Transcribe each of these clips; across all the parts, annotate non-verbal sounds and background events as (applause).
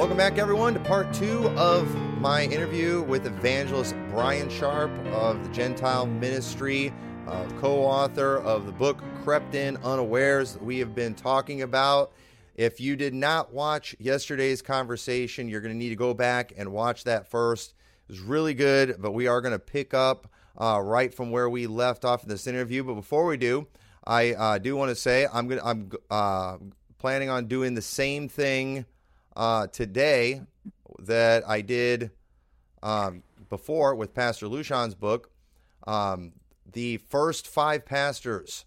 Welcome back, everyone, to part two of my interview with evangelist Bryan Sharp of the Gentile Ministry, uh, co author of the book Crept In Unawares that we have been talking about. If you did not watch yesterday's conversation, you're going to need to go back and watch that first. It was really good, but we are going to pick up uh, right from where we left off in this interview. But before we do, I uh, do want to say I'm going to, I'm uh, planning on doing the same thing uh, today that I did um, before with Pastor Lucian's book. Um, the first five pastors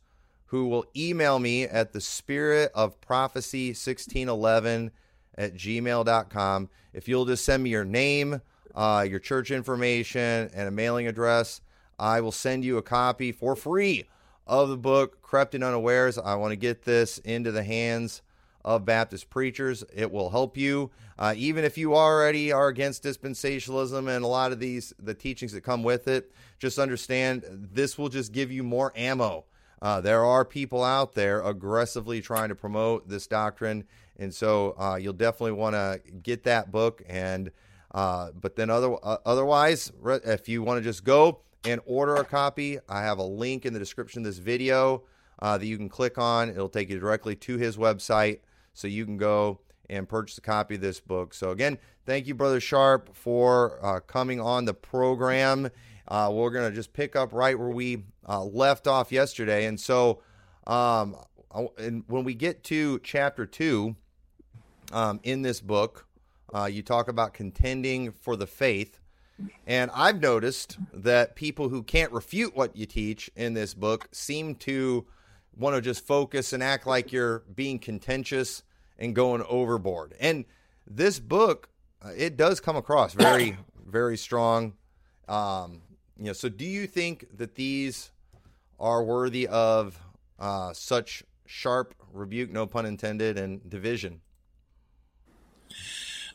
who will email me at the spirit of prophecy 1611 at gmail.com. If you'll just send me your name, uh, your church information, and a mailing address, I will send you a copy for free of the book, Crept in Unawares. I want to get this into the hands of Baptist preachers. It will help you, uh, even if you already are against dispensationalism and a lot of these the teachings that come with it. Just understand this will just give you more ammo. Uh, there are people out there aggressively trying to promote this doctrine, and so uh, you'll definitely want to get that book. And uh, but then other uh, otherwise, if you want to just go and order a copy, I have a link in the description of this video uh, that you can click on. It'll take you directly to his website so you can go and purchase a copy of this book. So, again, thank you, Brother Sharp, for uh, coming on the program. Uh, we're going to just pick up right where we uh, left off yesterday. And so, um, and when we get to chapter two um, in this book, uh, you talk about contending for the faith. And I've noticed that people who can't refute what you teach in this book seem to want to just focus and act like you're being contentious and going overboard. And this book, uh, it does come across (coughs) very, very strong. Um, you know, so do you think that these are worthy of uh, such sharp rebuke, no pun intended, and division?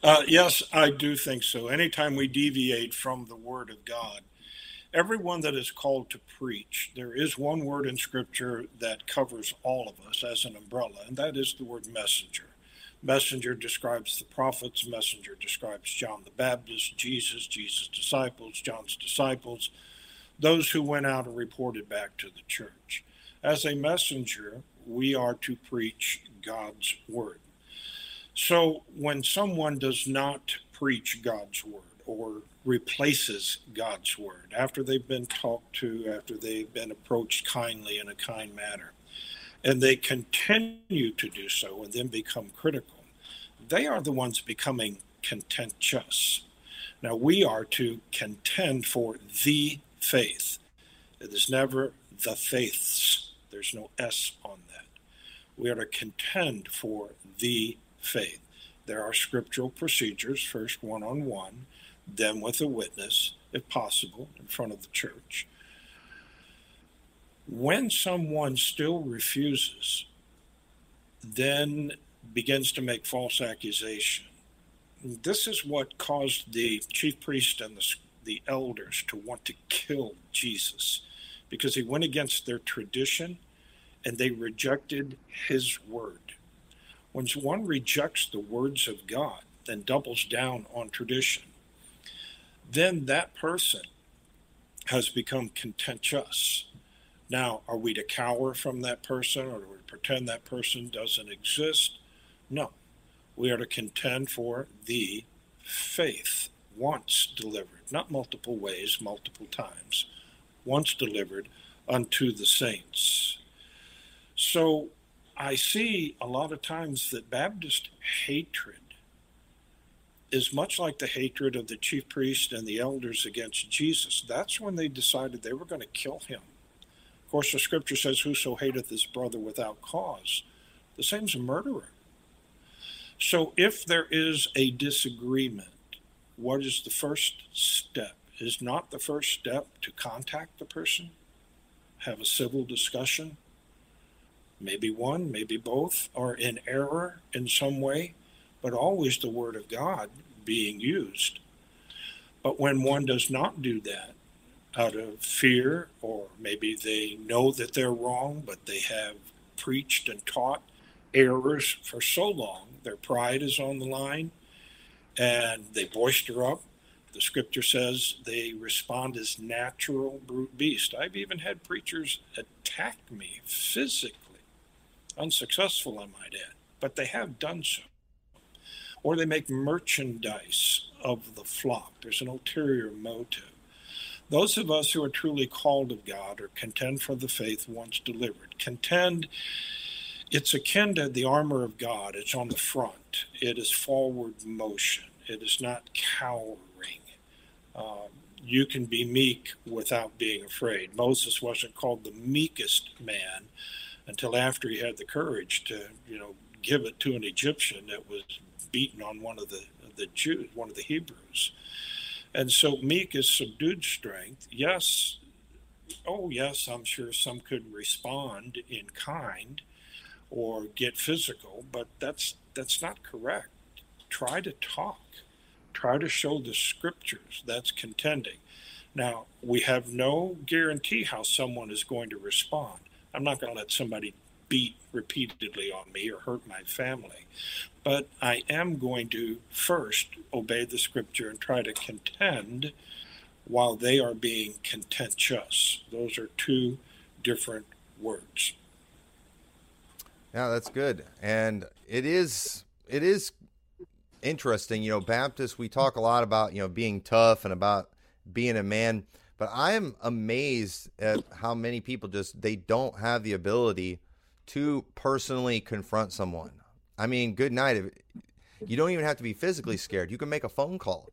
Uh, yes, I do think so. Anytime we deviate from the Word of God, everyone that is called to preach, there is one word in Scripture that covers all of us as an umbrella, and that is the word messenger. Messenger describes the prophets, messenger describes John the Baptist, Jesus, Jesus' disciples, John's disciples, those who went out and reported back to the church. As a messenger, we are to preach God's word. So when someone does not preach God's word or replaces God's word after they've been talked to, after they've been approached kindly in a kind manner, and they continue to do so and then become critical, they are the ones becoming contentious. Now, we are to contend for the faith. It is never the faiths, there's no S on that. We are to contend for the faith. There are scriptural procedures, first one on one, then with a witness, if possible, in front of the church. When someone still refuses, then begins to make false accusation. This is what caused the chief priest and the, the elders to want to kill Jesus because he went against their tradition and they rejected his word. When one rejects the words of God, then doubles down on tradition, then that person has become contentious. Now, are we to cower from that person or do we pretend that person doesn't exist? No. We are to contend for the faith once delivered, not multiple ways, multiple times, once delivered unto the saints. So I see a lot of times that Baptist hatred is much like the hatred of the chief priest and the elders against Jesus. That's when they decided they were going to kill him. Of course, the scripture says, Whoso hateth his brother without cause, the same as a murderer. So if there is a disagreement, what is the first step? Is not the first step to contact the person, have a civil discussion? Maybe one, maybe both are in error in some way but always the Word of God being used. But when one does not do that out of fear, or maybe they know that they're wrong, but they have preached and taught errors for so long, their pride is on the line, and they boister up. The scripture says they respond as natural brute beast. I've even had preachers attack me physically, unsuccessful, I might add, but they have done so. Or they make merchandise of the flock. There's an ulterior motive. Those of us who are truly called of God or contend for the faith once delivered. Contend, it's akin to the armor of God. It's on the front, it is forward motion, it is not cowering. Um, you can be meek without being afraid. Moses wasn't called the meekest man until after he had the courage to, you know, give it to an Egyptian that was beaten on one of the the Jews, one of the Hebrews. And so meek is subdued strength. Yes, oh, yes, I'm sure some could respond in kind or get physical, but that's that's not correct. Try to talk. Try to show the scriptures. That's contending. Now, we have no guarantee how someone is going to respond. I'm not going to let somebody beat repeatedly on me or hurt my family. But I am going to first obey the scripture and try to contend while they are being contentious. Those are two different words. Yeah, that's good. And it is it is interesting, you know, Baptists we talk a lot about, you know, being tough and about being a man, but I am amazed at how many people just they don't have the ability to personally confront someone. I mean, good night. You don't even have to be physically scared. You can make a phone call.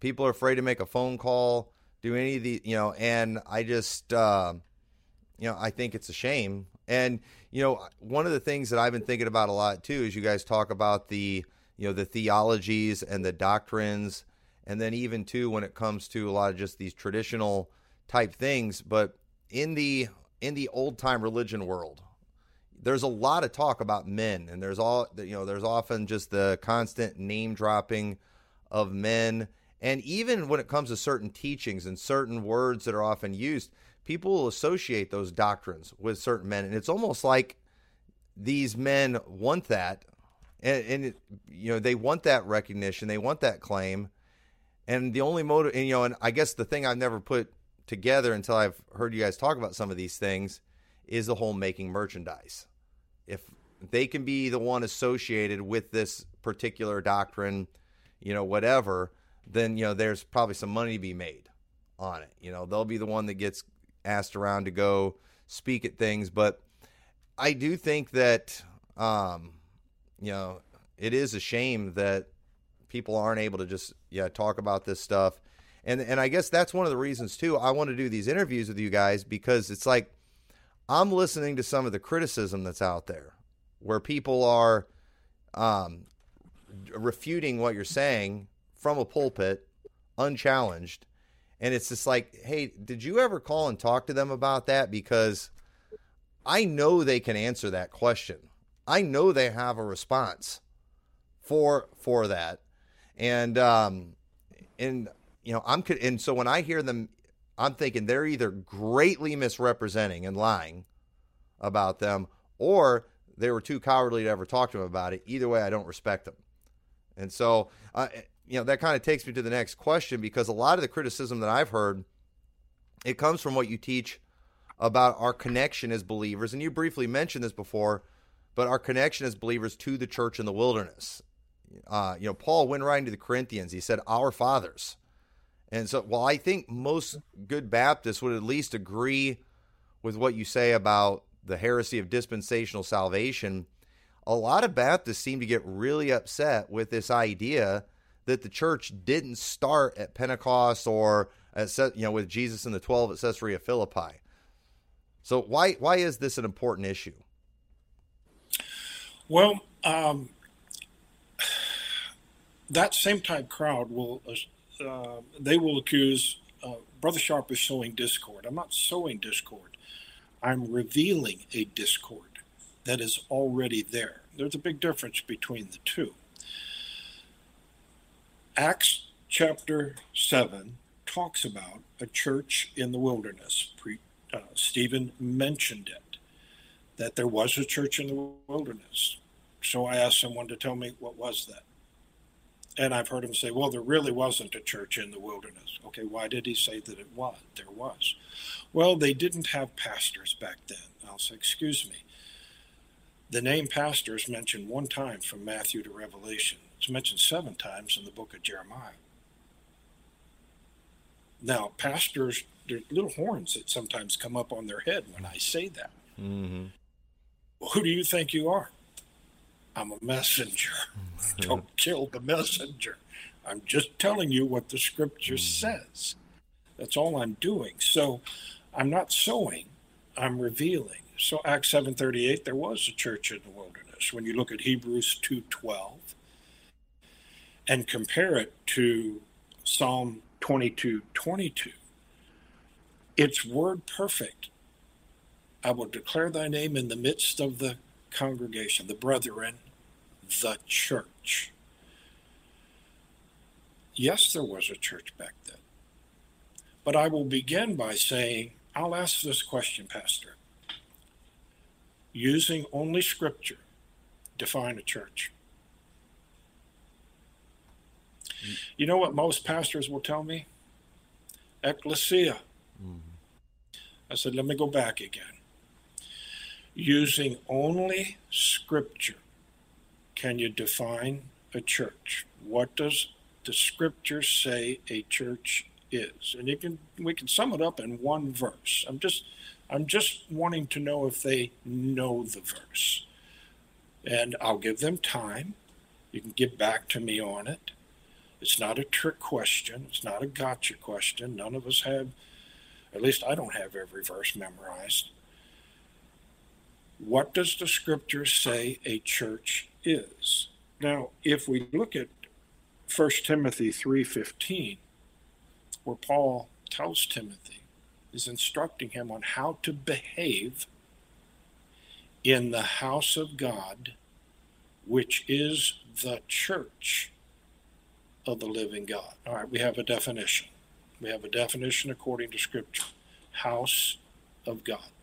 People are afraid to make a phone call, do any of the, you know, and I just, uh, you know, I think it's a shame. And, you know, one of the things that I've been thinking about a lot too is you guys talk about the, you know, the theologies and the doctrines. And then even too, when it comes to a lot of just these traditional type things, but in the, in the old time religion world, there's a lot of talk about men, and there's all you know. There's often just the constant name dropping of men, and even when it comes to certain teachings and certain words that are often used, people will associate those doctrines with certain men, and it's almost like these men want that, and, and it, you know they want that recognition, they want that claim, and the only motive, and, you know, and I guess the thing I've never put together until I've heard you guys talk about some of these things is the whole making merchandise if they can be the one associated with this particular doctrine, you know, whatever, then you know there's probably some money to be made on it. You know, they'll be the one that gets asked around to go speak at things, but I do think that um, you know, it is a shame that people aren't able to just yeah, talk about this stuff. And and I guess that's one of the reasons too I want to do these interviews with you guys because it's like I'm listening to some of the criticism that's out there where people are um, refuting what you're saying from a pulpit unchallenged. And it's just like, hey, did you ever call and talk to them about that? Because I know they can answer that question. I know they have a response for for that. And um and you know, I'm and so when I hear them I'm thinking they're either greatly misrepresenting and lying about them, or they were too cowardly to ever talk to them about it. Either way, I don't respect them. And so, uh, you know, that kind of takes me to the next question because a lot of the criticism that I've heard, it comes from what you teach about our connection as believers. And you briefly mentioned this before, but our connection as believers to the church in the wilderness. Uh, you know, Paul went right into the Corinthians. He said, Our fathers. And so, while I think most good Baptists would at least agree with what you say about the heresy of dispensational salvation, a lot of Baptists seem to get really upset with this idea that the church didn't start at Pentecost or at, you know with Jesus and the 12 at Caesarea Philippi. So why why is this an important issue? Well, um, (sighs) that same type crowd will uh, they will accuse uh, Brother Sharp is sowing discord. I'm not sowing discord. I'm revealing a discord that is already there. There's a big difference between the two. Acts chapter 7 talks about a church in the wilderness. Pre, uh, Stephen mentioned it, that there was a church in the wilderness. So I asked someone to tell me what was that. And I've heard him say, well, there really wasn't a church in the wilderness. Okay, why did he say that it was? There was. Well, they didn't have pastors back then. I'll say, excuse me. The name pastor is mentioned one time from Matthew to Revelation. It's mentioned seven times in the book of Jeremiah. Now, pastors, there's little horns that sometimes come up on their head when I say that. Mm-hmm. Who do you think you are? I'm a messenger. Don't kill the messenger. I'm just telling you what the scripture mm-hmm. says. That's all I'm doing. So I'm not sowing, I'm revealing. So Acts 7:38 there was a church in the wilderness. When you look at Hebrews 2:12 and compare it to Psalm 22:22 it's word perfect. I will declare thy name in the midst of the congregation, the brethren, the church. Yes, there was a church back then. But I will begin by saying, I'll ask this question, Pastor. Using only scripture, define a church. You know what most pastors will tell me? Ecclesia. Mm-hmm. I said, let me go back again. Using only scripture, can you define a church? What does the scripture say a church is? And you can we can sum it up in one verse. I'm just I'm just wanting to know if they know the verse. And I'll give them time. You can get back to me on it. It's not a trick question. It's not a gotcha question. None of us have, at least I don't have every verse memorized. What does the scripture say a church is? Now, if we look at 1 Timothy 3:15, where Paul tells Timothy, is instructing him on how to behave in the house of God, which is the church of the living God. All right, we have a definition. We have a definition according to Scripture house of God.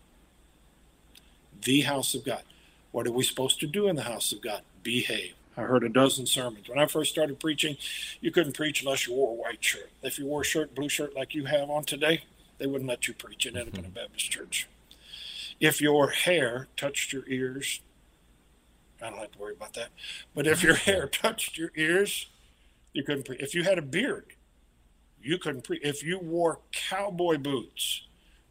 The house of God. What are we supposed to do in the house of God? Behave. I heard a dozen sermons. When I first started preaching, you couldn't preach unless you wore a white shirt. If you wore a shirt, blue shirt like you have on today, they wouldn't let you preach in Independent mm-hmm. Baptist Church. If your hair touched your ears, I don't have to worry about that. But if your (laughs) hair touched your ears, you couldn't preach. If you had a beard, you couldn't preach. If you wore cowboy boots,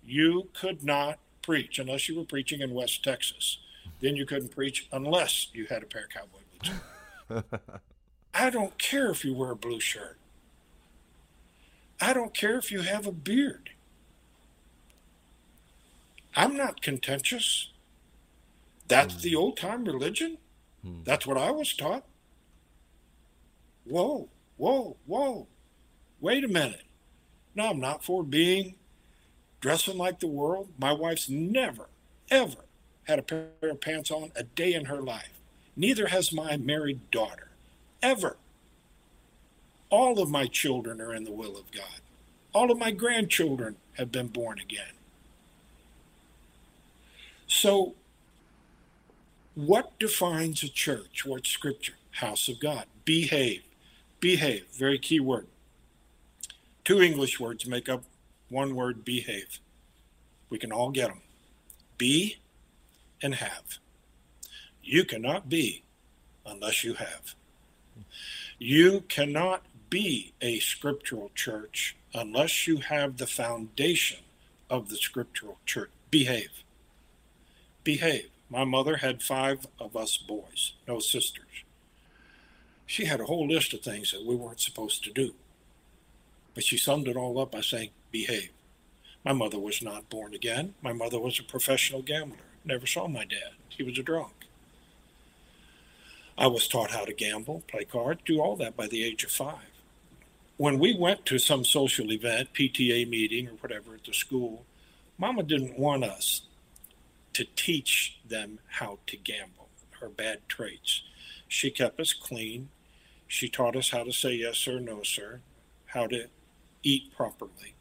you could not preach unless you were preaching in West Texas. Then you couldn't preach unless you had a pair of cowboy boots. (laughs) I don't care if you wear a blue shirt. I don't care if you have a beard. I'm not contentious. That's mm. the old time religion. Mm. That's what I was taught. Whoa, whoa, whoa. Wait a minute. No, I'm not for being dressing like the world. My wife's never, ever had a pair of pants on a day in her life. Neither has my married daughter, ever. All of my children are in the will of God. All of my grandchildren have been born again. So, what defines a church? What's scripture? House of God. Behave. Behave. Very key word. Two English words make up one word behave. We can all get them. Be and have. You cannot be unless you have. You cannot be a scriptural church unless you have the foundation of the scriptural church. Behave. Behave. My mother had five of us boys, no sisters. She had a whole list of things that we weren't supposed to do. But she summed it all up by saying, behave. My mother was not born again. My mother was a professional gambler. Never saw my dad. He was a drunk. I was taught how to gamble, play cards, do all that by the age of five. When we went to some social event, PTA meeting or whatever at the school, Mama didn't want us to teach them how to gamble, her bad traits. She kept us clean. She taught us how to say yes sir, no sir, how to eat properly.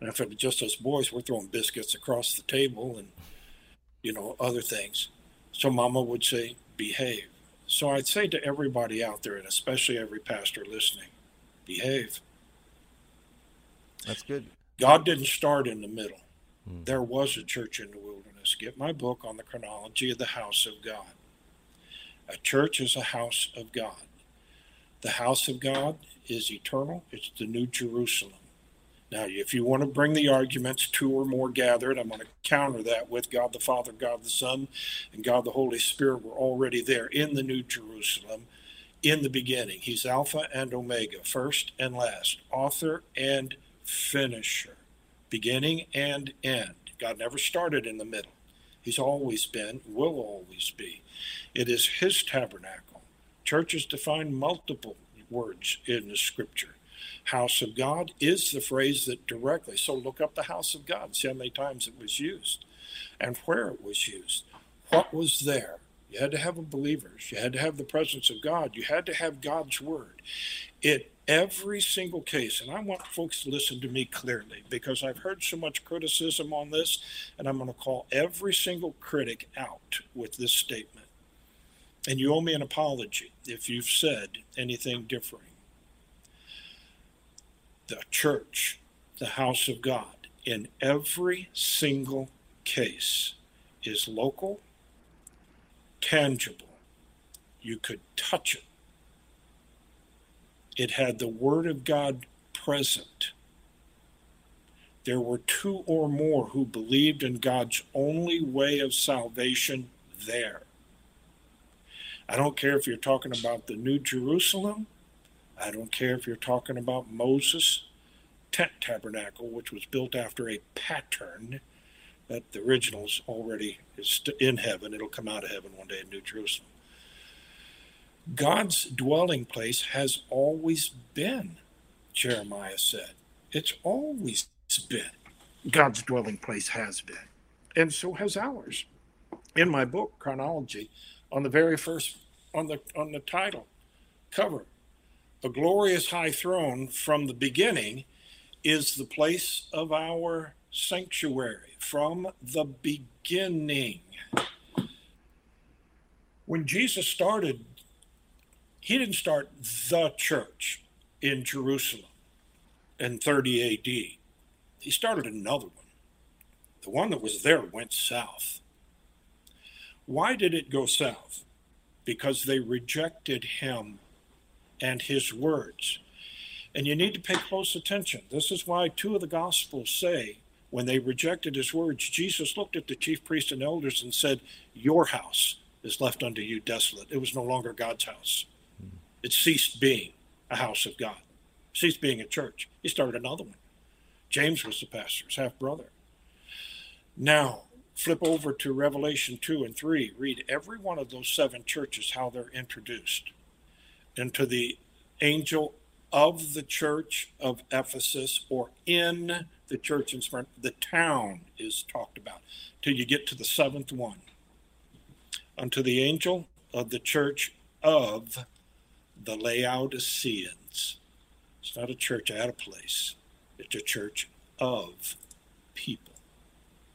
And if it was just us boys, we're throwing biscuits across the table and, you know, other things. So Mama would say, behave. So I'd say to everybody out there, and especially every pastor listening, behave. That's good. God didn't start in the middle. Hmm. There was a church in the wilderness. Get my book on the chronology of the house of God. A church is a house of God. The house of God is eternal, it's the New Jerusalem. Now, if you want to bring the arguments, two or more gathered, I'm going to counter that with God the Father, God the Son, and God the Holy Spirit were already there in the New Jerusalem in the beginning. He's Alpha and Omega, first and last, author and finisher, beginning and end. God never started in the middle. He's always been, will always be. It is His tabernacle. Churches define multiple words in the scripture house of God is the phrase that directly, so look up the house of God, see how many times it was used and where it was used. What was there? You had to have believers. You had to have the presence of God. You had to have God's word. It every single case, and I want folks to listen to me clearly because I've heard so much criticism on this, and I'm going to call every single critic out with this statement. And you owe me an apology if you've said anything different the church, the house of God, in every single case is local, tangible. You could touch it. It had the Word of God present. There were two or more who believed in God's only way of salvation there. I don't care if you're talking about the New Jerusalem I don't care if you're talking about Moses' tent tabernacle, which was built after a pattern that the original's already is in heaven. It'll come out of heaven one day in New Jerusalem. God's dwelling place has always been, Jeremiah said. It's always been. God's dwelling place has been. And so has ours. In my book, Chronology, on the very first on the on the title cover, the glorious high throne from the beginning is the place of our sanctuary from the beginning. When Jesus started, he didn't start the church in Jerusalem in 30 AD. He started another one. The one that was there went south. Why did it go south? Because they rejected him and his words. And you need to pay close attention. This is why two of the Gospels say, when they rejected his words, Jesus looked at the chief priests and elders and said, Your house is left unto you desolate. It was no longer God's house. Hmm. It ceased being a house of God, ceased being a church. He started another one. James was the pastor's half brother. Now, flip over to Revelation 2 and 3. Read every one of those seven churches, how they're introduced and to the angel of the church of Ephesus or in the church in Smyrna. The town is talked about till you get to the seventh one. Unto the angel of the church of the Laodiceans. It's not a church at a place, it's a church of people.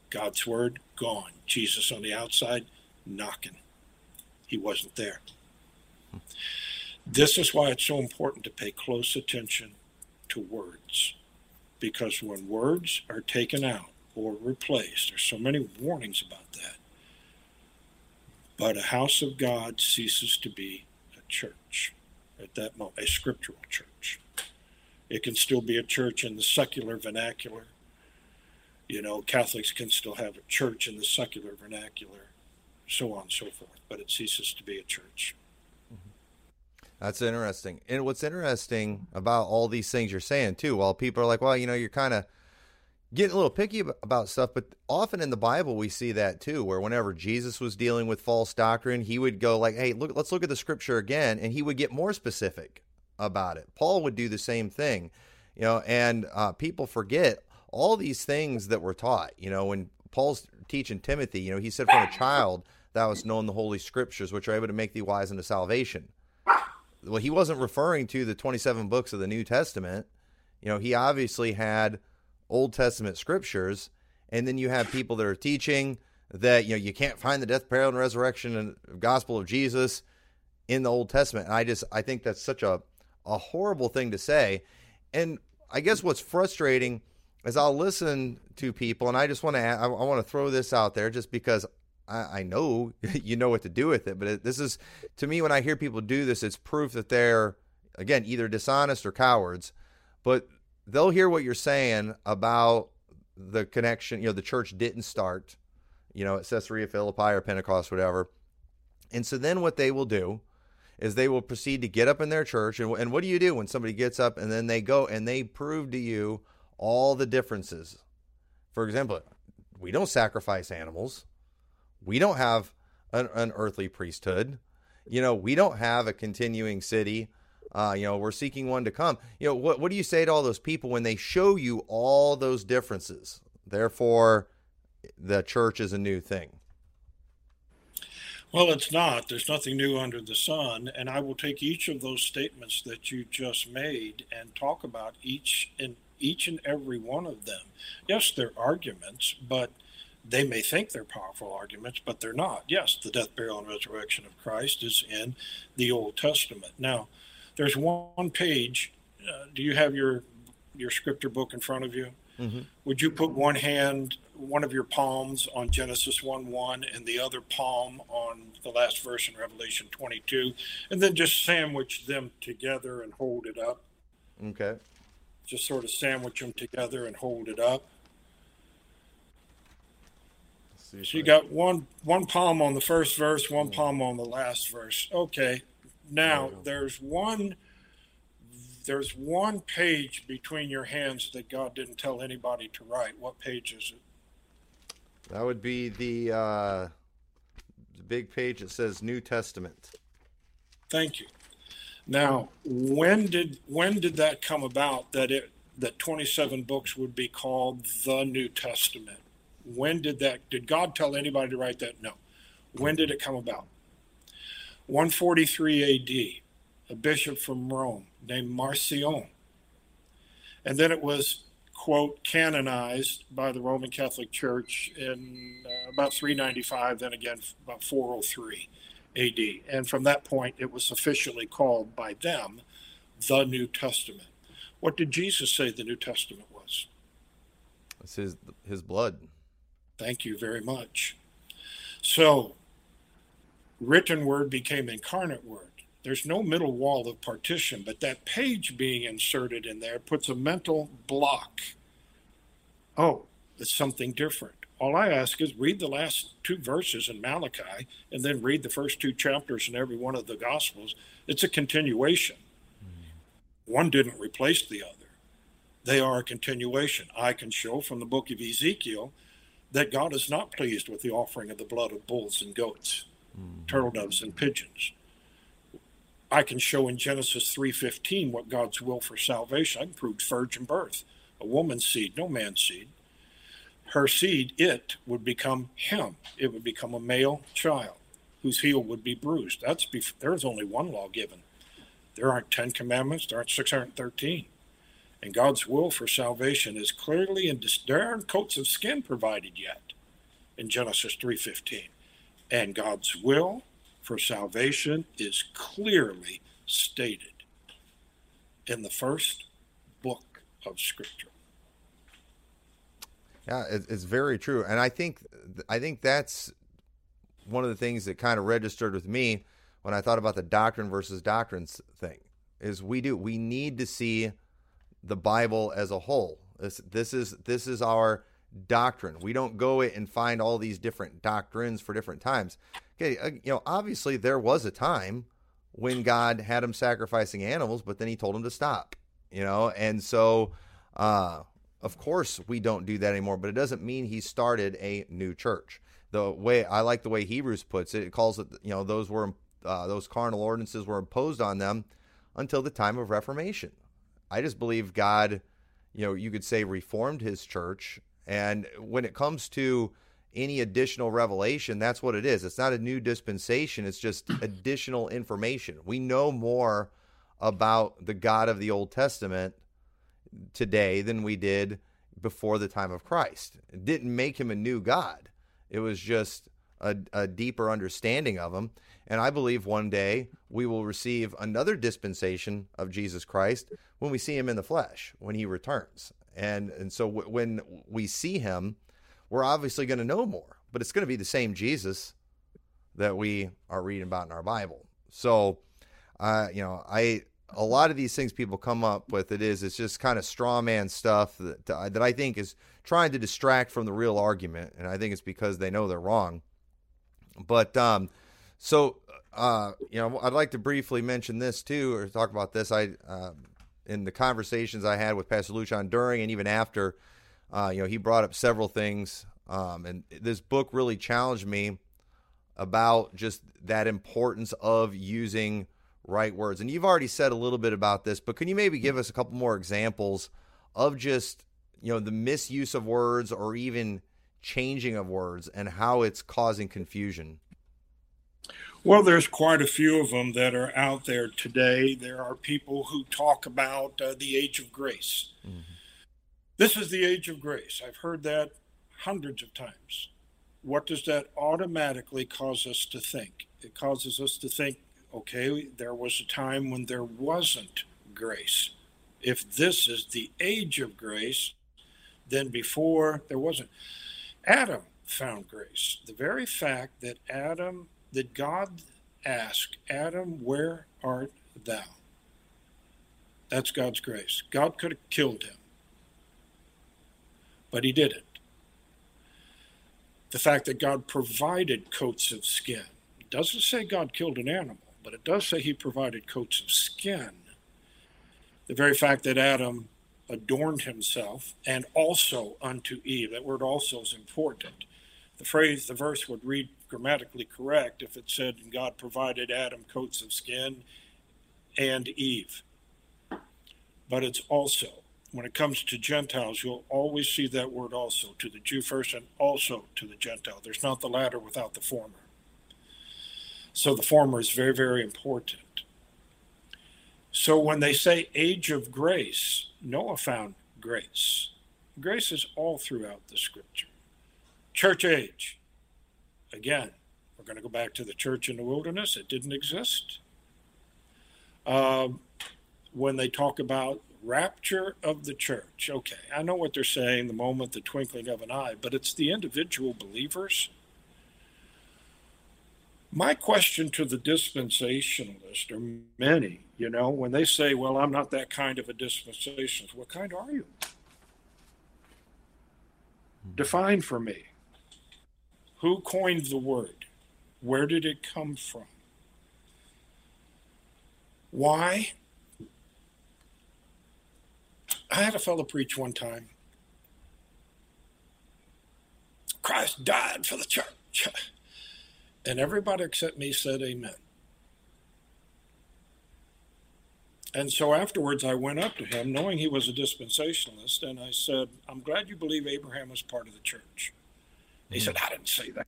God's word gone. Jesus on the outside knocking. He wasn't there. This is why it's so important to pay close attention to words. Because when words are taken out or replaced, there's so many warnings about that. But a house of God ceases to be a church at that moment, a scriptural church. It can still be a church in the secular vernacular. You know, Catholics can still have a church in the secular vernacular, so on and so forth, but it ceases to be a church. That's interesting. And what's interesting about all these things you're saying too, while people are like, well, you know, you're kind of getting a little picky about stuff, but often in the Bible we see that too, where whenever Jesus was dealing with false doctrine, he would go like, "Hey, look, let's look at the scripture again," and he would get more specific about it. Paul would do the same thing, you know, and uh, people forget all these things that were taught. You know, when Paul's teaching Timothy, you know, he said, "From a child thou hast known the holy scriptures, which are able to make thee wise unto salvation." Well, he wasn't referring to the 27 books of the New Testament. You know, he obviously had Old Testament scriptures, and then you have people that are teaching that you know you can't find the death, burial, and resurrection and gospel of Jesus in the Old Testament. And I just I think that's such a a horrible thing to say. And I guess what's frustrating is I'll listen to people, and I just want to I, I want to throw this out there just because I, I know (laughs) you know what to do with it. But it, this is to me when I hear people do this, it's proof that they're again either dishonest or cowards. But they'll hear what you're saying about the connection. You know, the church didn't start. You know, at Caesarea Philippi or Pentecost, whatever. And so then what they will do is they will proceed to get up in their church. And, and what do you do when somebody gets up and then they go and they prove to you all the differences? For example, we don't sacrifice animals. We don't have an, an earthly priesthood. You know, we don't have a continuing city. Uh, you know, we're seeking one to come. You know, what, what do you say to all those people when they show you all those differences? Therefore, the church is a new thing. Well, it's not. There's nothing new under the sun. And I will take each of those statements that you just made and talk about each and each and every one of them. Yes, they're arguments, but they may think they're powerful arguments, but they're not. Yes, the death, burial, and resurrection of Christ is in the Old Testament. Now, there's one page. Uh, do you have your your scripture book in front of you? Mm-hmm. Would you put one hand, one of your palms on Genesis 1 1 and the other palm on the last verse in Revelation 22, and then just sandwich them together and hold it up? Okay. Just sort of sandwich them together and hold it up. So you got one one palm on the first verse, one palm on the last verse. Okay. Now there's one there's one page between your hands that God didn't tell anybody to write. What page is it? That would be the, uh, the big page that says New Testament. Thank you. Now, when did when did that come about that it that 27 books would be called the New Testament? When did that did God tell anybody to write that? No. When did it come about? 143 AD a bishop from Rome named Marcion. And then it was, quote, canonized by the Roman Catholic Church in uh, about 395, then again about 403 AD. And from that point, it was officially called by them the New Testament. What did Jesus say the New Testament was? It's his, his blood. Thank you very much. So, written word became incarnate word there's no middle wall of partition, but that page being inserted in there puts a mental block. Oh, it's something different. All I ask is read the last two verses in Malachi and then read the first two chapters in every one of the Gospels. It's a continuation. One didn't replace the other, they are a continuation. I can show from the book of Ezekiel that God is not pleased with the offering of the blood of bulls and goats, mm-hmm. turtle doves and pigeons. I can show in Genesis 3:15 what God's will for salvation. I can prove virgin birth, a woman's seed, no man's seed. Her seed, it would become him. It would become a male child whose heel would be bruised. That's bef- there's only one law given. There aren't 10 commandments, there aren't 613. And God's will for salvation is clearly in dis- there aren't coats of skin provided yet in Genesis 3:15. And God's will for salvation is clearly stated in the first book of Scripture. Yeah, it's very true, and I think I think that's one of the things that kind of registered with me when I thought about the doctrine versus doctrines thing. Is we do we need to see the Bible as a whole. This this is this is our doctrine. We don't go it and find all these different doctrines for different times okay, uh, you know, obviously there was a time when God had him sacrificing animals, but then he told him to stop, you know, and so, uh, of course, we don't do that anymore, but it doesn't mean he started a new church. The way I like the way Hebrews puts it, it calls it, you know, those were uh, those carnal ordinances were imposed on them until the time of Reformation. I just believe God, you know, you could say reformed his church, and when it comes to any additional revelation, that's what it is. It's not a new dispensation, it's just (clears throat) additional information. We know more about the God of the Old Testament today than we did before the time of Christ. It didn't make him a new God, it was just a, a deeper understanding of him. And I believe one day we will receive another dispensation of Jesus Christ when we see him in the flesh, when he returns. And, and so w- when we see him, we're obviously going to know more, but it's going to be the same Jesus that we are reading about in our Bible. So, uh, you know, I a lot of these things people come up with it is it's just kind of straw man stuff that that I think is trying to distract from the real argument, and I think it's because they know they're wrong. But um, so uh, you know, I'd like to briefly mention this too, or talk about this. I uh, in the conversations I had with Pastor Lucian during and even after, uh, you know, he brought up several things, um, and this book really challenged me about just that importance of using right words. And you've already said a little bit about this, but can you maybe give us a couple more examples of just you know the misuse of words or even changing of words and how it's causing confusion? Well, there's quite a few of them that are out there today. There are people who talk about uh, the age of grace. Mm-hmm. This is the age of grace. I've heard that hundreds of times. What does that automatically cause us to think? It causes us to think, okay, there was a time when there wasn't grace. If this is the age of grace, then before there wasn't. Adam found grace. The very fact that Adam that God asked, Adam, where art thou? That's God's grace. God could have killed him, but he didn't. The fact that God provided coats of skin doesn't say God killed an animal, but it does say he provided coats of skin. The very fact that Adam adorned himself and also unto Eve, that word also is important. The phrase, the verse would read grammatically correct if it said God provided Adam coats of skin and Eve. But it's also, when it comes to Gentiles, you'll always see that word also, to the Jew first and also to the Gentile. There's not the latter without the former. So the former is very, very important. So when they say age of grace, Noah found grace. Grace is all throughout the scripture. Church age, Again, we're going to go back to the church in the wilderness. It didn't exist. Um, when they talk about rapture of the church, okay, I know what they're saying, the moment, the twinkling of an eye, but it's the individual believers. My question to the dispensationalist, or many, you know, when they say, well, I'm not that kind of a dispensationalist, what kind are you? Define for me. Who coined the word? Where did it come from? Why? I had a fellow preach one time. Christ died for the church. And everybody except me said amen. And so afterwards, I went up to him, knowing he was a dispensationalist, and I said, I'm glad you believe Abraham was part of the church. He said, I didn't say that.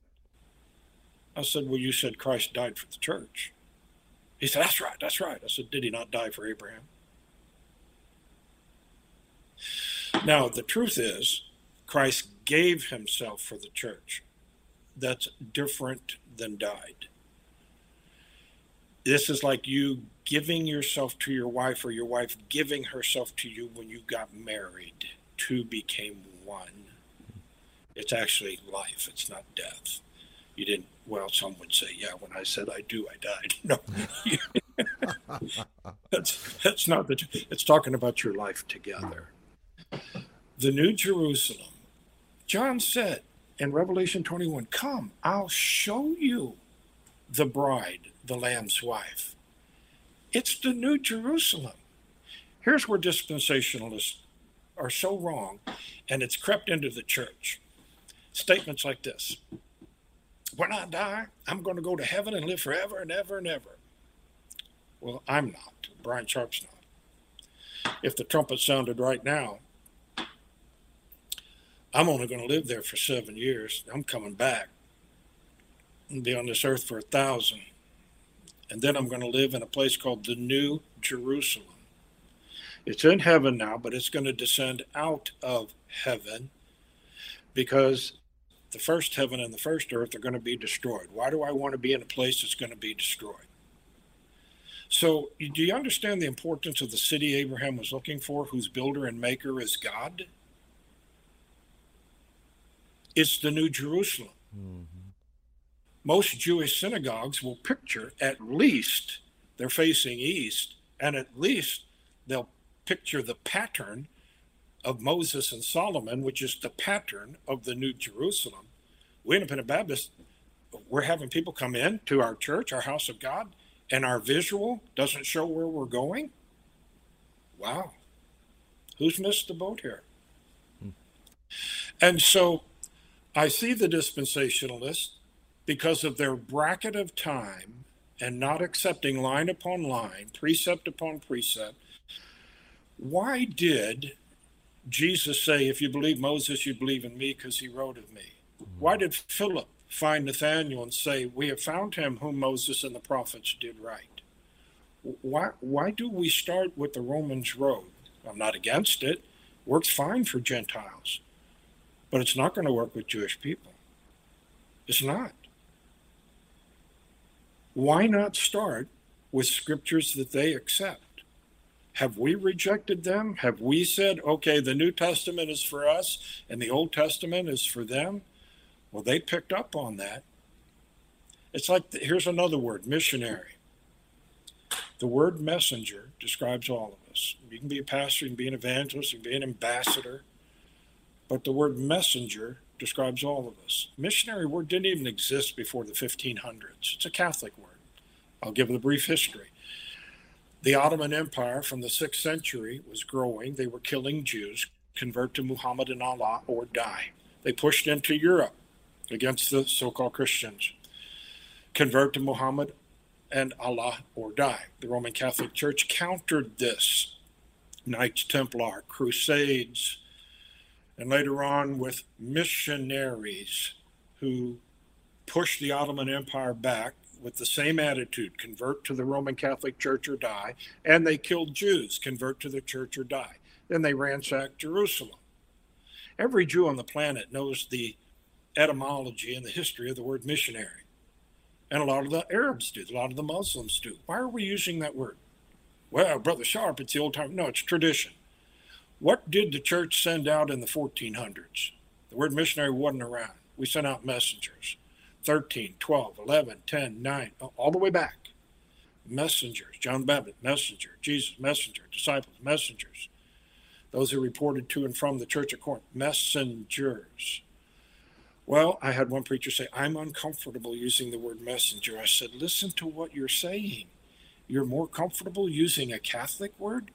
I said, Well, you said Christ died for the church. He said, That's right, that's right. I said, Did he not die for Abraham? Now, the truth is, Christ gave himself for the church. That's different than died. This is like you giving yourself to your wife or your wife giving herself to you when you got married. Two became one. It's actually life, it's not death. You didn't, well, some would say, yeah, when I said I do, I died. (laughs) No. (laughs) that's, that's not the, it's talking about your life together. The New Jerusalem, John said in Revelation 21, Come, I'll show you the bride, the Lamb's wife. It's the New Jerusalem. Here's where dispensationalists are so wrong, and it's crept into the church statements like this When I die, I'm going to go to heaven and live forever and ever and ever. Well, I'm not. Bryan Sharp's not. If the trumpet sounded right now, I'm only going to live there for seven years. I'm coming back and be on this earth for a thousand. And then I'm going to live in a place called the New Jerusalem. It's in heaven now, but it's going to descend out of heaven because the first heaven and the first earth are going to be destroyed. Why do I want to be in a place that's going to be destroyed? So, do you understand the importance of the city Abraham was looking for, whose builder and maker is God? It's the New Jerusalem. Mm-hmm. Most Jewish synagogues will picture at least they're facing east, and at least they'll picture the pattern of Moses and Solomon, which is the pattern of the New Jerusalem. We Independent Baptist, we're having people come in to our church, our house of God, and our visual doesn't show where we're going. Wow. Who's missed the boat here? And so I see the dispensationalists because of their bracket of time and not accepting line upon line, precept upon precept. Why did Jesus say, If you believe Moses, you believe in me because he wrote of me? Why did Philip find Nathanael and say, We have found him whom Moses and the prophets did right? Why, why do we start with the Romans road? I'm not against it. Works fine for Gentiles, but it's not going to work with Jewish people. It's not. Why not start with scriptures that they accept? Have we rejected them? Have we said, okay, the New Testament is for us and the Old Testament is for them? Well, they picked up on that. It's like, here's another word missionary. The word messenger describes all of us. You can be a pastor, you can be an evangelist, you can be an ambassador, but the word messenger describes all of us. Missionary word didn't even exist before the 1500s. It's a Catholic word. I'll give a brief history. The Ottoman Empire from the 6th century was growing. They were killing Jews, convert to Muhammad and Allah or die. They pushed into Europe against the so called Christians. Convert to Muhammad and Allah or die. The Roman Catholic Church countered this. Knights Templar, Crusades, and later on with missionaries who pushed the Ottoman Empire back with the same attitude convert to the Roman Catholic Church or die. And they killed Jews, convert to the church or die. Then they ransacked Jerusalem. Every Jew on the planet knows the etymology and the history of the word missionary. And a lot of the Arabs do, a lot of the Muslims do. Why are we using that word? Well, Brother Sharp, it's the old time. No, it's tradition. What did the church send out in the 1400s? The word missionary wasn't around. We sent out messengers. 13, 12, 11, 10, 9, all the way back. Messengers, John Baptist, messenger, Jesus, messenger, disciples, messengers. Those who reported to and from the Church of Corinth, messengers. Well, I had one preacher say, I'm uncomfortable using the word messenger. I said, listen to what you're saying. You're more comfortable using a Catholic word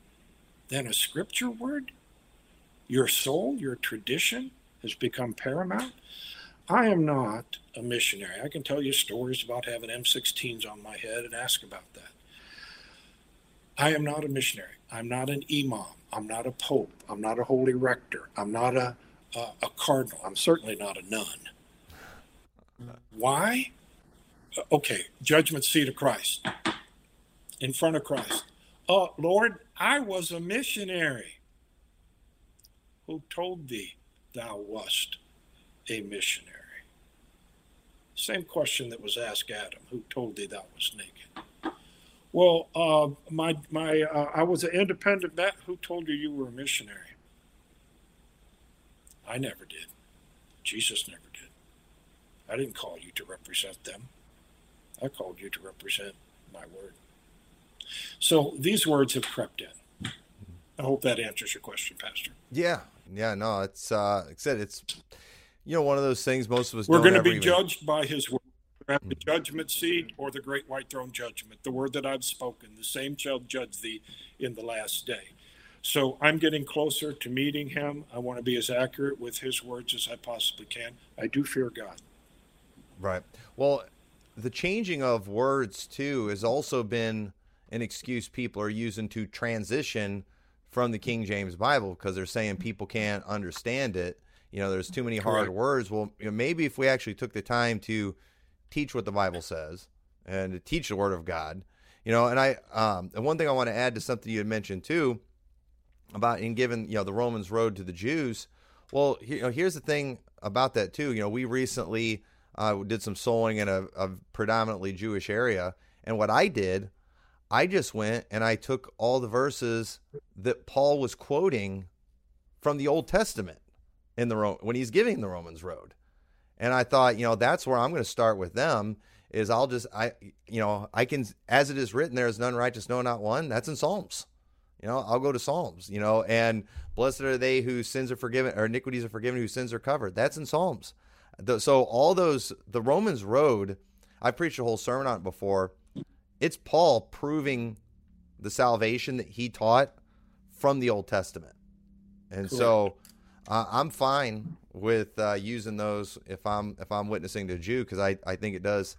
than a scripture word? Your soul, your tradition has become paramount? I am not a missionary. I can tell you stories about having M16s on my head and ask about that. I am not a missionary. I'm not an imam. I'm not a pope. I'm not a holy rector. I'm not a, a, a cardinal. I'm certainly not a nun. Why? Okay, judgment seat of Christ, in front of Christ. Oh, Lord, I was a missionary. Who told thee thou wast a missionary? Same question that was asked Adam, who told thee thou was naked? Well, uh, my my uh, I was an independent bat. Who told you you were a missionary? I never did. Jesus never did. I didn't call you to represent them. I called you to represent my word. So these words have crept in. I hope that answers your question, Pastor. Yeah, yeah, no, it's uh, like I said, it's you know, one of those things most of us we're going to be even... judged by His word. At the mm-hmm. judgment seat or the great white throne judgment, the word that I've spoken, the same shall judge thee in the last day. So I'm getting closer to meeting him. I want to be as accurate with his words as I possibly can. I do fear God. Right. Well, the changing of words too has also been an excuse people are using to transition from the King James Bible because they're saying people can't understand it you know, there's too many hard Correct. words. Well, you know, maybe if we actually took the time to teach what the Bible says and to teach the Word of God, you know, and I, um, and one thing I want to add to something you had mentioned too about in giving, you know, the Romans road to the Jews. Well, you know, here's the thing about that too. You know, we recently uh, did some souling in a, a predominantly Jewish area, and what I did, I just went and I took all the verses that Paul was quoting from the Old Testament in the road when he's giving the Romans road, and I thought, you know, that's where I'm going to start with them. Is I'll just I you know I can as it is written there is none righteous no not one that's in Psalms you know, I'll go to Psalms, you know, and blessed are they whose sins are forgiven or iniquities are forgiven, whose sins are covered. That's in Psalms. So all those, the Romans road, I preached a whole sermon on it before. It's Paul proving the salvation that he taught from the Old Testament. And Correct. so uh, I'm fine with uh, using those if I'm if I'm witnessing to a Jew because I, I think it does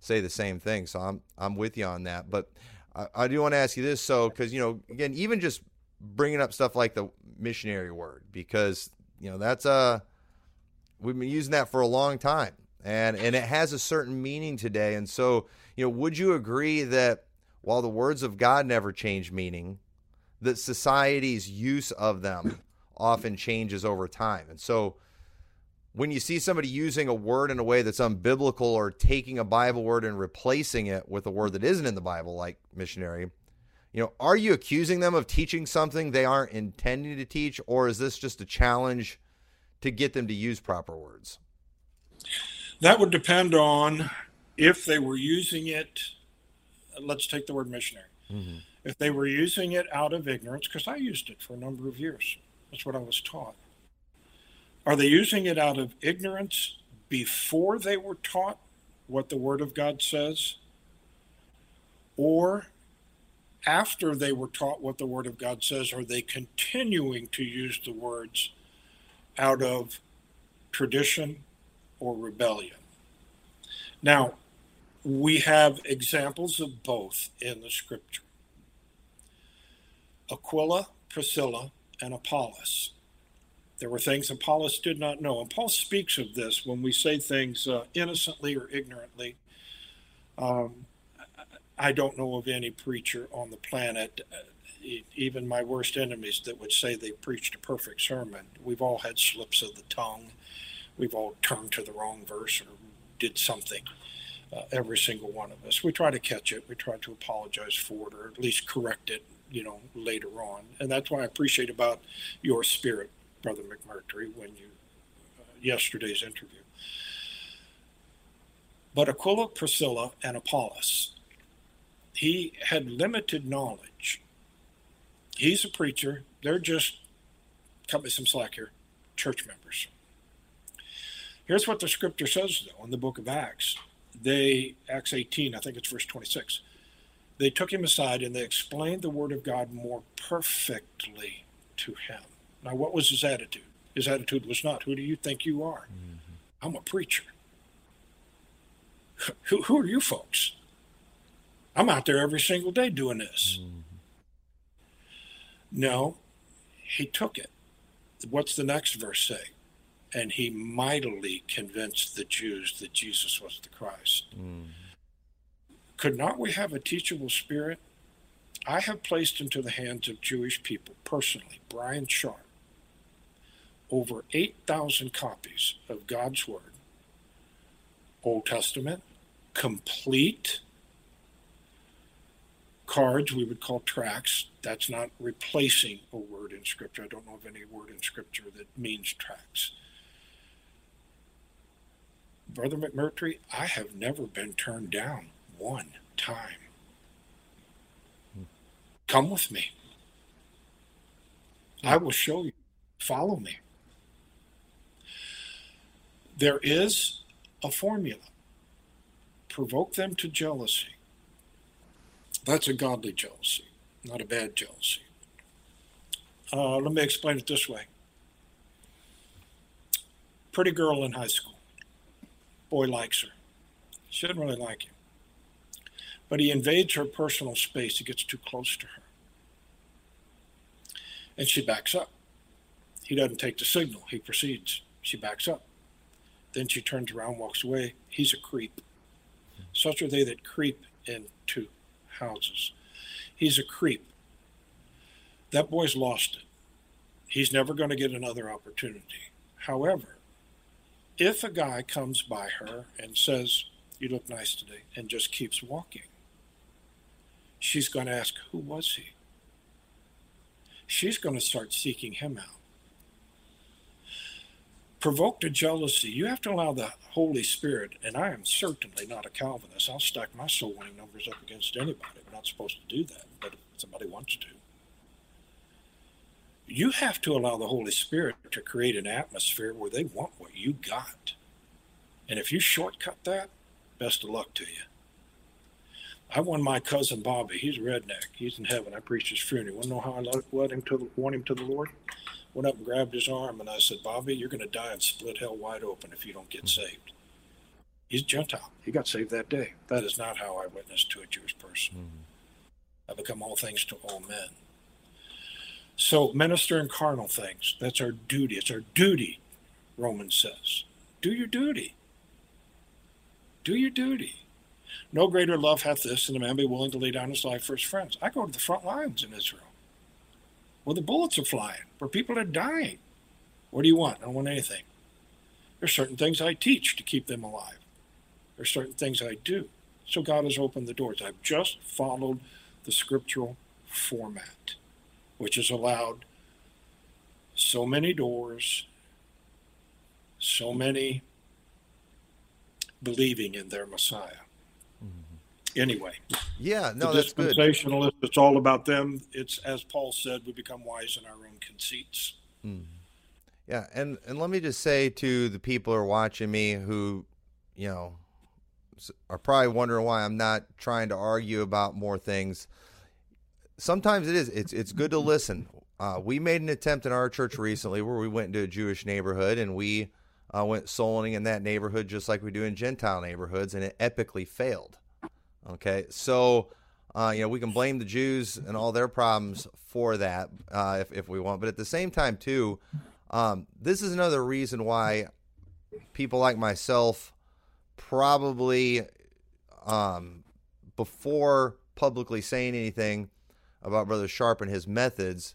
say the same thing. So I'm I'm with you on that. But I, I do want to ask you this, so because you know, again, even just bringing up stuff like the missionary word, because you know that's a uh, we've been using that for a long time, and and it has a certain meaning today. And so, you know, would you agree that while the words of God never change meaning, that society's use of them often changes over time, and so when you see somebody using a word in a way that's unbiblical or taking a Bible word and replacing it with a word that isn't in the Bible, like missionary, you know, are you accusing them of teaching something they aren't intending to teach, or is this just a challenge to get them to use proper words? That would depend on if they were using it. Let's take the word missionary. Mm-hmm. If they were using it out of ignorance, because I used it for a number of years, that's what I was taught are they using it out of ignorance before they were taught what the Word of God says? Or after they were taught what the Word of God says, are they continuing to use the words out of tradition or rebellion? Now, we have examples of both in the scripture. Aquila, Priscilla, and Apollos there were things Apollos did not know. And Paul speaks of this when we say things uh, innocently or ignorantly. Um, I don't know of any preacher on the planet, uh, even my worst enemies, that would say they preached a perfect sermon. We've all had slips of the tongue. We've all turned to the wrong verse or did something. Uh, every single one of us. We try to catch it. We try to apologize for it, or at least correct it. You know, later on, and that's why I appreciate about your spirit Brother McMurtry when you uh, yesterday's interview. But Aquila, Priscilla, and Apollos, he had limited knowledge. He's a preacher. They're just, cut me some slack here, church members. Here's what the scripture says, though, in the book of Acts. They, Acts 18, I think it's verse 26, they took him aside and they explained the word of God more perfectly to him. Now, what was his attitude? His attitude was not, Who do you think you are? Mm-hmm. I'm a preacher. (laughs) Who, who are you folks? I'm out there every single day doing this. Mm-hmm. No, he took it. What's the next verse say? And he mightily convinced the Jews that Jesus was the Christ. Mm-hmm. Could not we have a teachable spirit? I have placed into the hands of Jewish people personally, Bryan Sharp, over 8,000 copies of God's Word, Old Testament, complete cards we would call tracts. That's not replacing a word in Scripture. I don't know of any word in Scripture that means tracts. Brother McMurtry, I have never been turned down one time. Come with me. I will show you. Follow me. There is a formula provoke them to jealousy. That's a godly jealousy, not a bad jealousy. Uh, let me explain it this way pretty girl in high school. Boy likes her. She doesn't really like him. But he invades her personal space. He gets too close to her. And she backs up. He doesn't take the signal. He proceeds. She backs up. Then she turns around, walks away. He's a creep. Such are they that creep into houses. He's a creep. That boy's lost it. He's never going to get another opportunity. However, if a guy comes by her and says, You look nice today, and just keeps walking, she's going to ask, Who was he? She's going to start seeking him out. Provoked to jealousy, you have to allow the Holy Spirit, and I am certainly not a Calvinist. I'll stack my soul winning numbers up against anybody. We're not supposed to do that, but if somebody wants to. You have to allow the Holy Spirit to create an atmosphere where they want what you got. And if you shortcut that, best of luck to you. I won my cousin Bobby. He's a redneck. He's in heaven. I preached his funeral. You want to know how I led him to won him to the Lord? Went up and grabbed his arm, and I said, "Bobby, you're going to die and split hell wide open if you don't get saved." He's Gentile. He got saved that day. That is not how I witnessed to a Jewish person. Mm-hmm. I become all things to all men. So minister in carnal things. That's our duty. It's our duty, Romans says. Do your duty. Do your duty. No greater love hath this than a man be willing to lay down his life for his friends. I go to the front lines in Israel where the bullets are flying, where people are dying. What do you want? I don't want anything. There's certain things I teach to keep them alive. There's certain things I do. So God has opened the doors. I've just followed the scriptural format, which has allowed so many doors, so many believing in their Messiah anyway. Yeah, no, the that's good. It's all about them. It's as Paul said, we become wise in our own conceits. Mm. Yeah, and and let me just say to the people who are watching me who, you know, are probably wondering why I'm not trying to argue about more things. Sometimes it is. It's it's good to listen. Uh, we made an attempt in our church recently where we went into a Jewish neighborhood and we uh, went souling in that neighborhood just like we do in Gentile neighborhoods, and it epically failed. Okay, so uh, you know we can blame the Jews and all their problems for that uh, if if we want, but at the same time too, um, this is another reason why people like myself probably um, before publicly saying anything about Brother Sharp and his methods.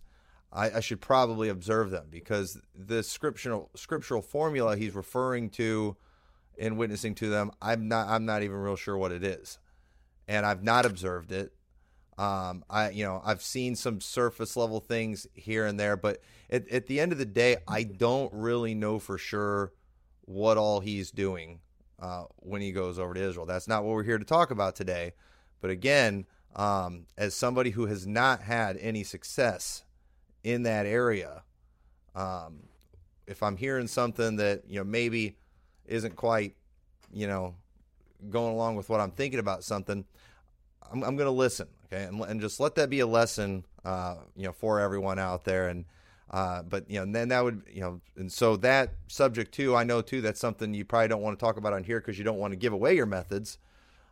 I, I, should probably observe them because the scriptural scriptural formula he's referring to in witnessing to them, I'm not I'm not even real sure what it is and I've not observed it. Um, I you know I've seen some surface level things here and there, but at, at the end of the day, I don't really know for sure what all he's doing uh, when he goes over to Israel. That's not what we're here to talk about today. But again, um, as somebody who has not had any success in that area, um, if I'm hearing something that you know maybe isn't quite, you know, going along with what I'm thinking about something, I'm, I'm going to listen, okay, and, and just let that be a lesson, uh, you know, for everyone out there. And uh, but you know, then that would you know, and so that subject too, I know too, that's something you probably don't want to talk about on here because you don't want to give away your methods,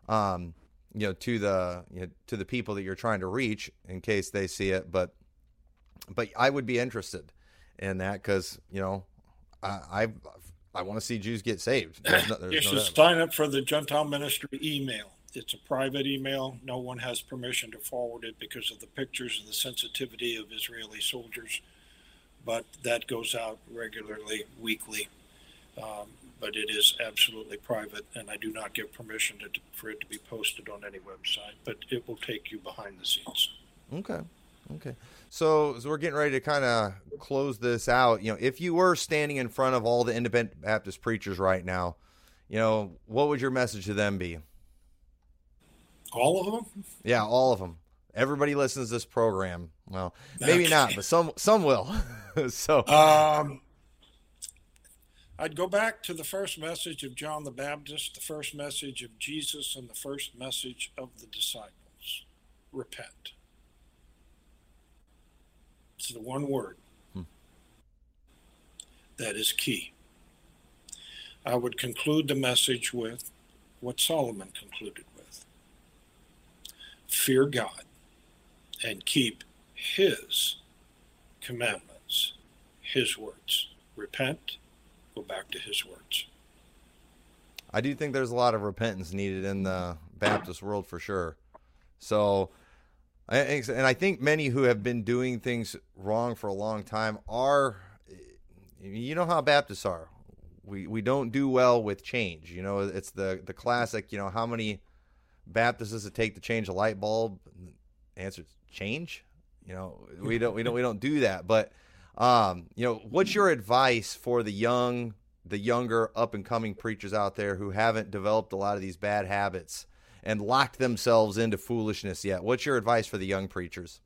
um, you know, to the you know, to the people that you're trying to reach in case they see it. But but I would be interested in that because you know, I I, I want to see Jews get saved. (laughs) There's no, there's you should sign up for the Gentile Ministry email it's a private email. No one has permission to forward it because of the pictures and the sensitivity of Israeli soldiers. But that goes out regularly, weekly. Um, but it is absolutely private, and I do not give permission to, for it to be posted on any website. But it will take you behind the scenes. Okay. Okay. So, so we're getting ready to kind of close this out. You know, if you were standing in front of all the independent Baptist preachers right now, you know, what would your message to them be? All of them? Yeah, all of them. Everybody listens to this program. Well, maybe okay. not, but some some will. (laughs) so, um, I'd go back to the first message of John the Baptist, the first message of Jesus, and the first message of the disciples: repent. The one word hmm. that is key. I would conclude the message with what Solomon concluded with fear God and keep His commandments, His words. Repent, go back to His words. I do think there's a lot of repentance needed in the Baptist world for sure. So, and I think many who have been doing things wrong for a long time are, you know how Baptists are. we we don't do well with change. You know, it's the the classic. You know, how many Baptists does it take to change a light bulb? answer change. You know, we don't we don't we don't do that. But um, you know, what's your advice for the young, the younger up and coming preachers out there who haven't developed a lot of these bad habits and locked themselves into foolishness yet? What's your advice for the young preachers?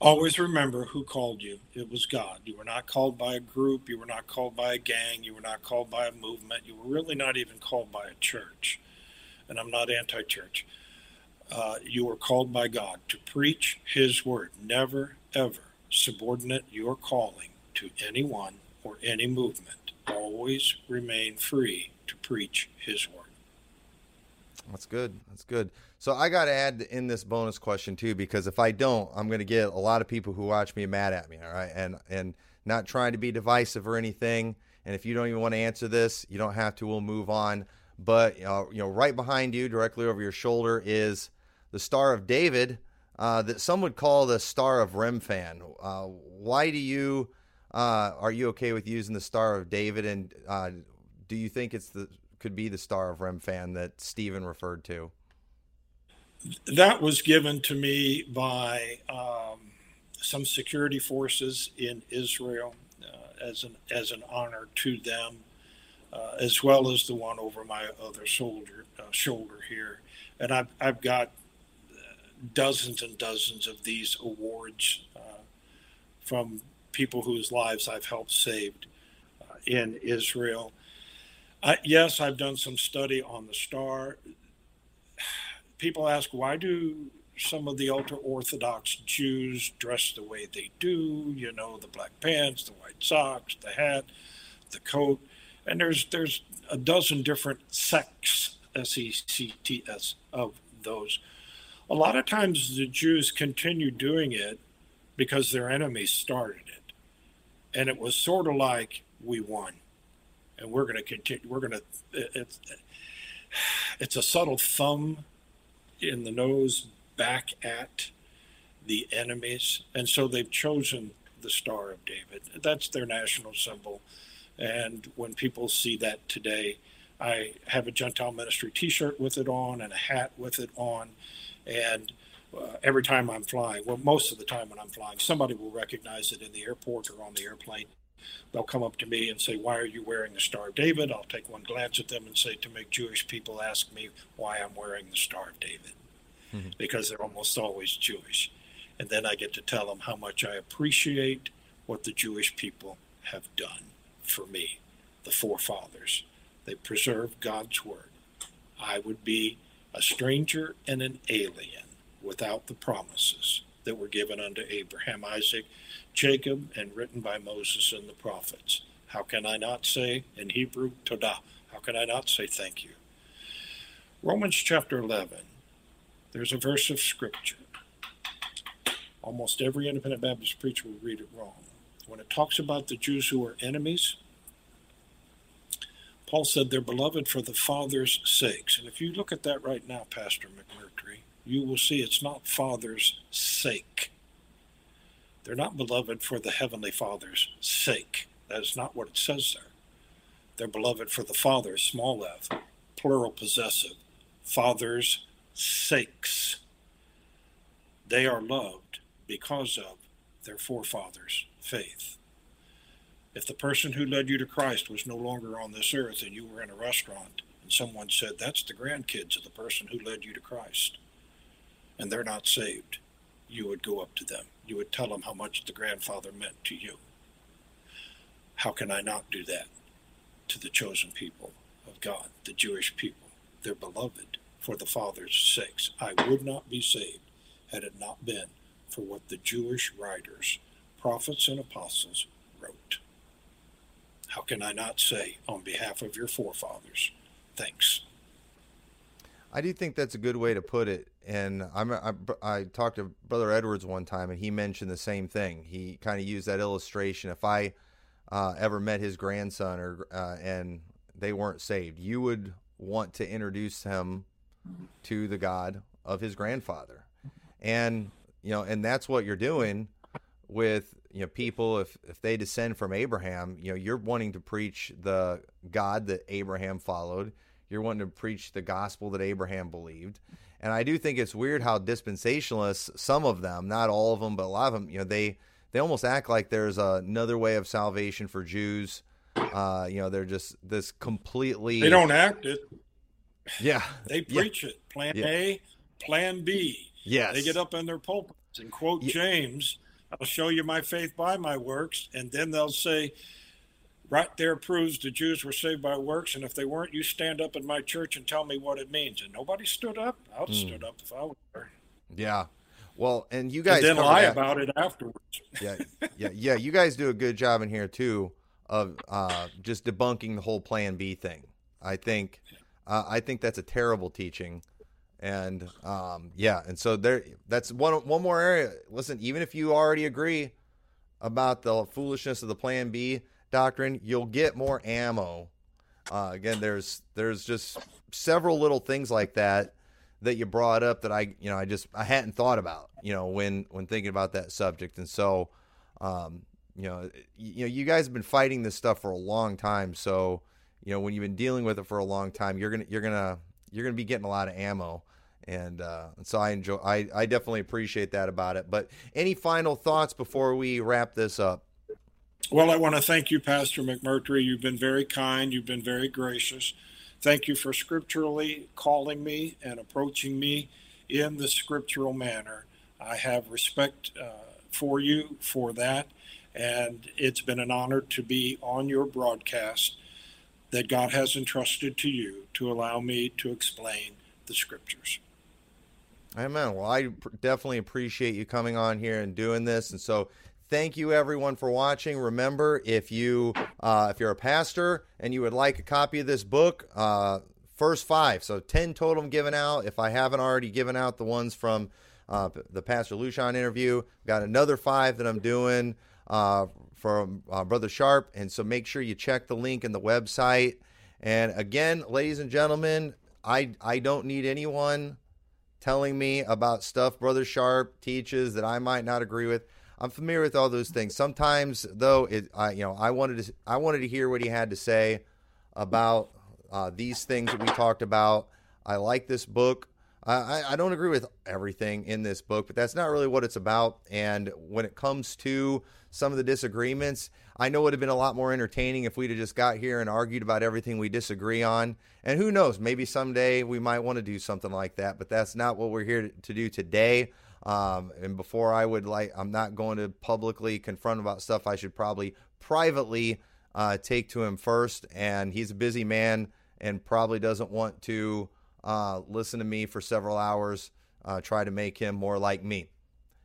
Always remember who called you. It was God. You were not called by a group. You were not called by a gang. You were not called by a movement. You were really not even called by a church. And I'm not anti church. Uh, you were called by God to preach His word. Never, ever subordinate your calling to anyone or any movement. Always remain free to preach His word. That's good. That's good. So I got to add in this bonus question too, because if I don't, I'm going to get a lot of people who watch me mad at me. All right, and and not trying to be divisive or anything. And if you don't even want to answer this, you don't have to. We'll move on. But uh, you know, right behind you, directly over your shoulder, is the Star of David, uh, that some would call the Star of Remphan. Uh, why do you uh, are you okay with using the Star of David? And uh, do you think it's the could be the Star of Remphan that Stephen referred to? That was given to me by um, some security forces in Israel uh, as an as an honor to them, uh, as well as the one over my other shoulder shoulder here. And I've I've got dozens and dozens of these awards uh, from people whose lives I've helped saved uh, in Israel. I, yes, I've done some study on the star. People ask, why do some of the ultra Orthodox Jews dress the way they do? You know, the black pants, the white socks, the hat, the coat. And there's there's a dozen different sects, S E C T S, of those a lot of times the Jews continue doing it because their enemies started it. And it was sort of like we won. And we're going to continue. We're going to, it's, it's a subtle thumb in the nose back at the enemies. And so they've chosen the Star of David. That's their national symbol. And when people see that today, I have a Gentile ministry t shirt with it on and a hat with it on. And uh, every time I'm flying, well, most of the time when I'm flying, somebody will recognize it in the airport or on the airplane. They'll come up to me and say, Why are you wearing the Star of David? I'll take one glance at them and say, To make Jewish people ask me why I'm wearing the Star of David, mm-hmm. because they're almost always Jewish. And then I get to tell them how much I appreciate what the Jewish people have done for me, the forefathers. They preserved God's word. I would be a stranger and an alien without the promises that were given unto Abraham, Isaac, Jacob, and written by Moses and the prophets. How can I not say in Hebrew, Todah? How can I not say thank you? Romans chapter 11, there's a verse of scripture. Almost every independent Baptist preacher will read it wrong. When it talks about the Jews who are enemies, Paul said they're beloved for the Father's sakes. And if you look at that right now, Pastor McMurtry, you will see it's not Father's sake. They're not beloved for the Heavenly Father's sake. That is not what it says there. They're beloved for the Father's, small f, plural possessive, Father's sakes. They are loved because of their forefathers' faith. If the person who led you to Christ was no longer on this earth and you were in a restaurant and someone said, That's the grandkids of the person who led you to Christ, and they're not saved, you would go up to them. You would tell them how much the grandfather meant to you. How can I not do that to the chosen people of God, the Jewish people? They're beloved for the Father's sakes. I would not be saved had it not been for what the Jewish writers, prophets, and apostles wrote. How can I not say, on behalf of your forefathers, thanks? I do think that's a good way to put it. And I'm, I, I talked to Brother Edwards one time, and he mentioned the same thing. He kind of used that illustration. If I uh, ever met his grandson, or uh, and they weren't saved, you would want to introduce him to the God of his grandfather, and you know, and that's what you're doing with you know people if if they descend from Abraham, you know, you're wanting to preach the God that Abraham followed. You're wanting to preach the gospel that Abraham believed. And I do think it's weird how dispensationalists, some of them, not all of them, but a lot of them, you know, they they almost act like there's another way of salvation for Jews. Uh, you know, they're just this completely. They don't act it. Yeah, (laughs) they preach yeah. it. Plan yeah. A, Plan B. Yes, they get up in their pulpits and quote yeah. James. I'll show you my faith by my works, and then they'll say, right there proves the Jews were saved by works, and if they weren't, you stand up in my church and tell me what it means. And nobody stood up. I would have mm. stood up if I were there. Yeah. Well, and you guys and then lie that. about it afterwards. (laughs) yeah, yeah, yeah. You guys do a good job in here too of uh, just debunking the whole Plan B thing. I think, uh, I think that's a terrible teaching, and um, yeah, and so there, that's one one more area. Listen, even if you already agree about the foolishness of the Plan B doctrine, you'll get more ammo. Uh, again, there's there's just several little things like that that you brought up that I you know I just I hadn't thought about you know when when thinking about that subject, and so um, you know you know you guys have been fighting this stuff for a long time, so you know when you've been dealing with it for a long time, you're gonna you're gonna you're gonna be getting a lot of ammo. And, uh, so I enjoy. I, I definitely appreciate that about it. But any final thoughts before we wrap this up? Well, I want to thank you, Pastor McMurtry. You've been very kind. You've been very gracious. Thank you for scripturally calling me and approaching me in the scriptural manner. I have respect uh, for you for that, and it's been an honor to be on your broadcast that God has entrusted to you to allow me to explain the scriptures. Amen. Well, I definitely appreciate you coming on here and doing this. And so, thank you everyone for watching. Remember, if you uh, if you're a pastor and you would like a copy of this book, uh, first five, so ten total I'm giving out. If I haven't already given out the ones from uh, the Pastor Lucian interview, got another five that I'm doing uh, from uh, Brother Sharp, and so make sure you check the link in the website. And again, ladies and gentlemen, I I don't need anyone telling me about stuff Brother Sharp teaches that I might not agree with. I'm familiar with all those things. Sometimes, though, it I you know I wanted to I wanted to hear what he had to say about uh, these things that we talked about. I like this book. I, I don't agree with everything in this book, but that's not really what it's about. And when it comes to some of the disagreements, I know it would have been a lot more entertaining if we'd have just got here and argued about everything we disagree on. And who knows, maybe someday we might want to do something like that, but that's not what we're here to do today. Um, and before I would like, I'm not going to publicly confront about stuff I should probably privately uh, take to him first. And he's a busy man and probably doesn't want to uh, listen to me for several hours, uh, try to make him more like me.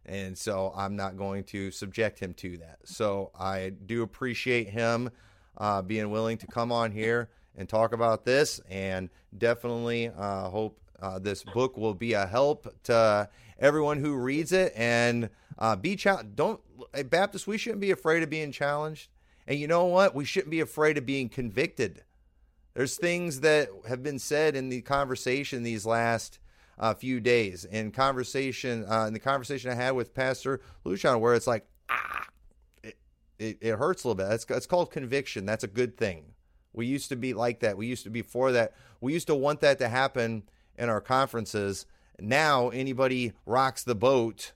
And so I'm not going to subject him to that. So I do appreciate him uh, being willing to come on here and talk about this, and definitely uh, hope uh, this book will be a help to everyone who reads it and uh, be challenged. Don't Baptists, we shouldn't be afraid of being challenged. And you know what? We shouldn't be afraid of being convicted. There's things that have been said in the conversation these last uh, few days, in conversation, uh, in the conversation I had with Pastor Lucian, where it's like, ah, it, it, it hurts a little bit. It's, it's called conviction. That's a good thing. We used to be like that. We used to be for that. We used to want that to happen in our conferences now, anybody rocks the boat,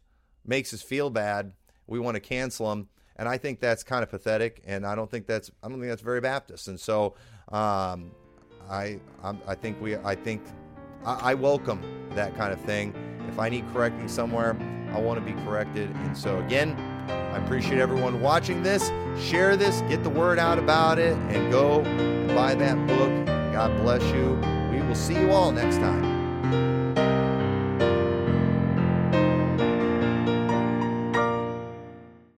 makes us feel bad. We want to cancel them, and I think that's kind of pathetic. And I don't think that's I don't think that's very Baptist. And so, um, I I'm, i think we I think I, I welcome that kind of thing. If I need correcting somewhere, I want to be corrected. And so again, I appreciate everyone watching this. Share this, get the word out about it, and go buy that book. God bless you. We will see you all next time.